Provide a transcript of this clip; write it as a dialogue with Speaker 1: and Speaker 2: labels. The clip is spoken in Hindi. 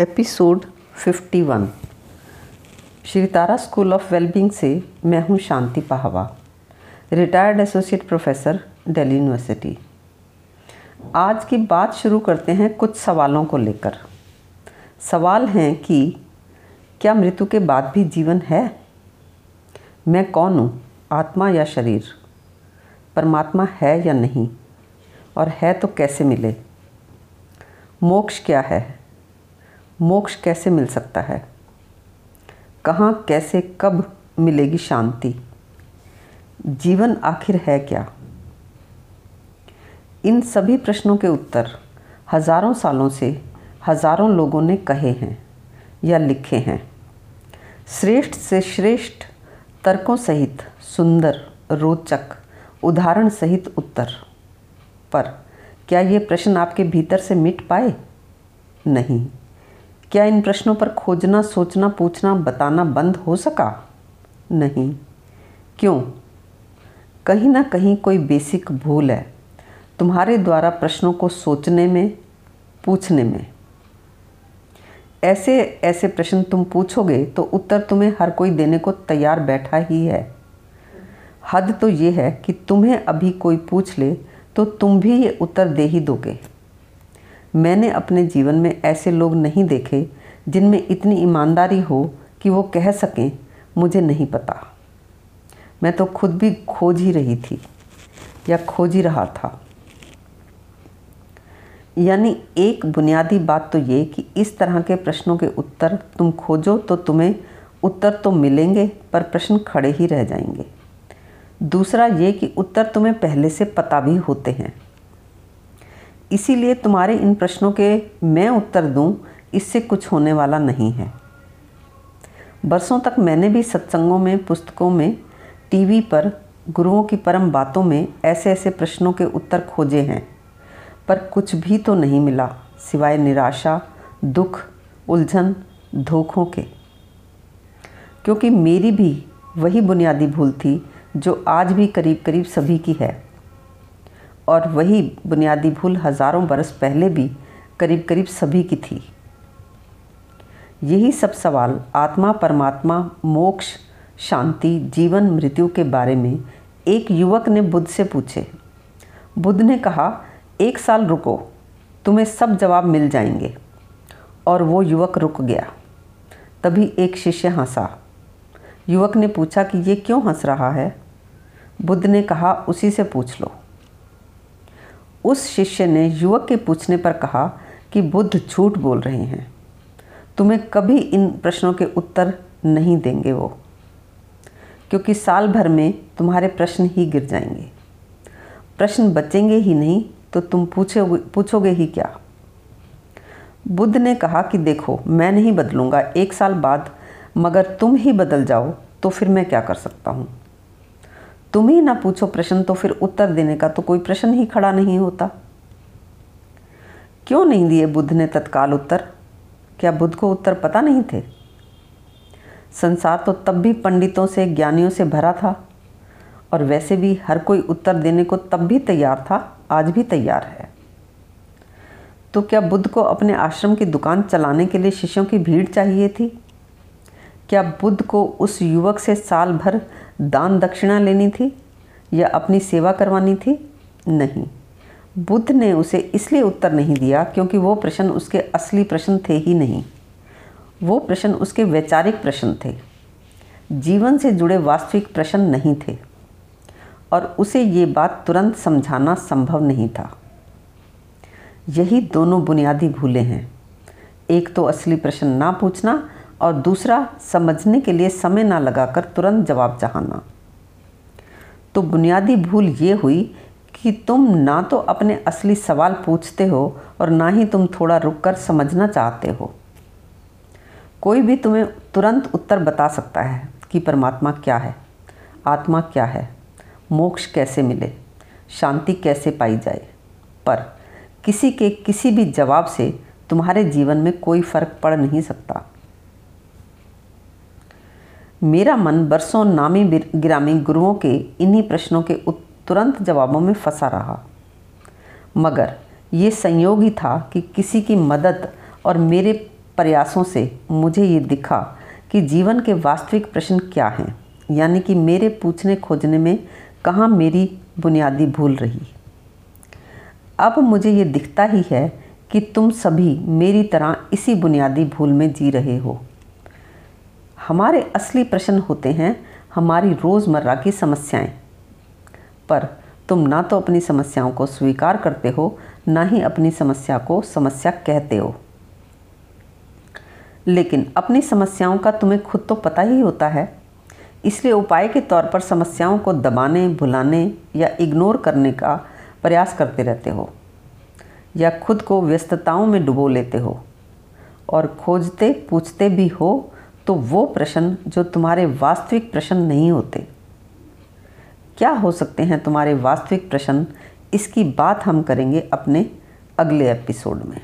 Speaker 1: Episode 51 Shri Tara school of wellbeing से मैं हूँ Shanti Pahwa, retired associate professor, Delhi university. आज की बात शुरू करते हैं कुछ सवालों को लेकर। सवाल हैं कि, क्या मृत्यु के बाद भी जीवन है? मैं कौन हूँ, आत्मा या शरीर? परमात्मा है या नहीं? और है तो कैसे मिले? मोक्ष क्या है? मोक्ष कैसे मिल सकता है? कहाँ, कैसे, कब मिलेगी शांति? जीवन आखिर है क्या? इन सभी प्रश्नों के उत्तर हज़ारों सालों से हज़ारों लोगों ने कहे हैं या लिखे हैं। श्रेष्ठ से श्रेष्ठ, तर्कों सहित सुंदर, रोचक, उदाहरण सहित उत्तर। पर क्या ये प्रश्न आपके भीतर से मिट पाए? नहीं। क्या इन प्रश्नों पर खोजना, सोचना, पूछना, बताना बंद हो सका? नहीं। क्यों? कहीं ना कहीं कोई बेसिक भूल है तुम्हारे द्वारा प्रश्नों को सोचने में, पूछने में। ऐसे ऐसे प्रश्न तुम पूछोगे तो उत्तर तुम्हें हर कोई देने को तैयार बैठा ही है। हद तो ये है कि तुम्हें अभी कोई पूछ ले तो तुम भी ये उत्तर दे ही दोगे। मैंने अपने जीवन में ऐसे लोग नहीं देखे जिनमें इतनी ईमानदारी हो कि वो कह सकें, मुझे नहीं पता। मैं तो खुद भी खोज ही रही थी, या खोज ही रहा था। यानी एक बुनियादी बात तो ये कि इस तरह के प्रश्नों के उत्तर तुम खोजो तो तुम्हें उत्तर तो मिलेंगे, पर प्रश्न खड़े ही रह जाएँगे। दूसरा ये कि उत्तर तुम्हें पहले से पता भी होते हैं। इसीलिए तुम्हारे इन प्रश्नों के मैं उत्तर दूँ, इससे कुछ होने वाला नहीं है। बरसों तक मैंने भी सत्संगों में, पुस्तकों में, टीवी पर, गुरुओं की परम बातों में ऐसे ऐसे प्रश्नों के उत्तर खोजे हैं, पर कुछ भी तो नहीं मिला सिवाय निराशा, दुख, उलझन, धोखों के। क्योंकि मेरी भी वही बुनियादी भूल थी जो आज भी करीब करीब सभी की है। और वही बुनियादी भूल हज़ारों बरस पहले भी करीब करीब सभी की थी। यही सब सवाल आत्मा, परमात्मा, मोक्ष, शांति, जीवन, मृत्यु के बारे में एक युवक ने बुद्ध से पूछे। बुद्ध ने कहा, एक साल रुको, तुम्हें सब जवाब मिल जाएँगे। और वो युवक रुक गया। तभी एक शिष्य हंसा। युवक ने पूछा कि ये क्यों हंस रहा है? बुद्ध ने कहा, उसी से पूछ लो। उस शिष्य ने युवक के पूछने पर कहा कि बुद्ध झूठ बोल रहे हैं। तुम्हें कभी इन प्रश्नों के उत्तर नहीं देंगे वो, क्योंकि साल भर में तुम्हारे प्रश्न ही गिर जाएँगे। प्रश्न बचेंगे ही नहीं तो तुम पूछोगे पूछोगे ही क्या? बुद्ध ने कहा कि देखो, मैं नहीं बदलूँगा, एक साल बाद, मगर तुम ही बदल जाओ तो फिर मैं क्या कर सकता हूँ? तुम ही ना पूछो प्रश्न तो फिर उत्तर देने का तो कोई प्रश्न ही खड़ा नहीं होता। क्यों नहीं दिए बुद्ध ने तत्काल उत्तर? क्या बुद्ध को उत्तर पता नहीं थे? संसार तो तब भी पंडितों से, ज्ञानियों से भरा था, और वैसे भी हर कोई उत्तर देने को तब भी तैयार था, आज भी तैयार है। तो क्या बुद्ध को अपने आश्रम की दुकान चलाने के लिए शिष्यों की भीड़ चाहिए थी? क्या बुद्ध को उस युवक से साल भर दान दक्षिणा लेनी थी या अपनी सेवा करवानी थी? नहीं। बुद्ध ने उसे इसलिए उत्तर नहीं दिया क्योंकि वो प्रश्न उसके असली प्रश्न थे ही नहीं। वो प्रश्न उसके वैचारिक प्रश्न थे। जीवन से जुड़े वास्तविक प्रश्न नहीं थे। और उसे ये बात तुरंत समझाना संभव नहीं था। यही दोनों बुनियादी भूले हैं। एक तो असली प्रश्न ना पूछना और दूसरा, समझने के लिए समय ना लगाकर तुरंत जवाब चाहना। तो बुनियादी भूल ये हुई कि तुम ना तो अपने असली सवाल पूछते हो और ना ही तुम थोड़ा रुककर समझना चाहते हो। कोई भी तुम्हें तुरंत उत्तर बता सकता है कि परमात्मा क्या है, आत्मा क्या है, मोक्ष कैसे मिले, शांति कैसे पाई जाए। पर किसी के किसी भी जवाब से तुम्हारे जीवन में कोई फ़र्क पड़ नहीं सकता। मेरा मन बरसों नामी गिरामी गुरुओं के इन्हीं प्रश्नों के तुरंत जवाबों में फंसा रहा। मगर ये संयोग ही था कि किसी की मदद और मेरे प्रयासों से मुझे ये दिखा कि जीवन के वास्तविक प्रश्न क्या हैं, यानी कि मेरे पूछने खोजने में कहाँ मेरी बुनियादी भूल रही। अब मुझे ये दिखता ही है कि तुम सभी मेरी तरह इसी बुनियादी भूल में जी रहे हो। हमारे असली प्रश्न होते हैं हमारी रोज़मर्रा की समस्याएँ। पर तुम ना तो अपनी समस्याओं को स्वीकार करते हो, ना ही अपनी समस्या को समस्या कहते हो। लेकिन अपनी समस्याओं का तुम्हें खुद तो पता ही होता है। इसलिए उपाय के तौर पर समस्याओं को दबाने, भुलाने या इग्नोर करने का प्रयास करते रहते हो। या खुद को व्यस्तताओं में डुबो लेते हो। और खोजते, पूछते भी हो तो वो प्रश्न जो तुम्हारे वास्तविक प्रश्न नहीं होते। क्या हो सकते हैं तुम्हारे वास्तविक प्रश्न? इसकी बात हम करेंगे अपने अगले एपिसोड में।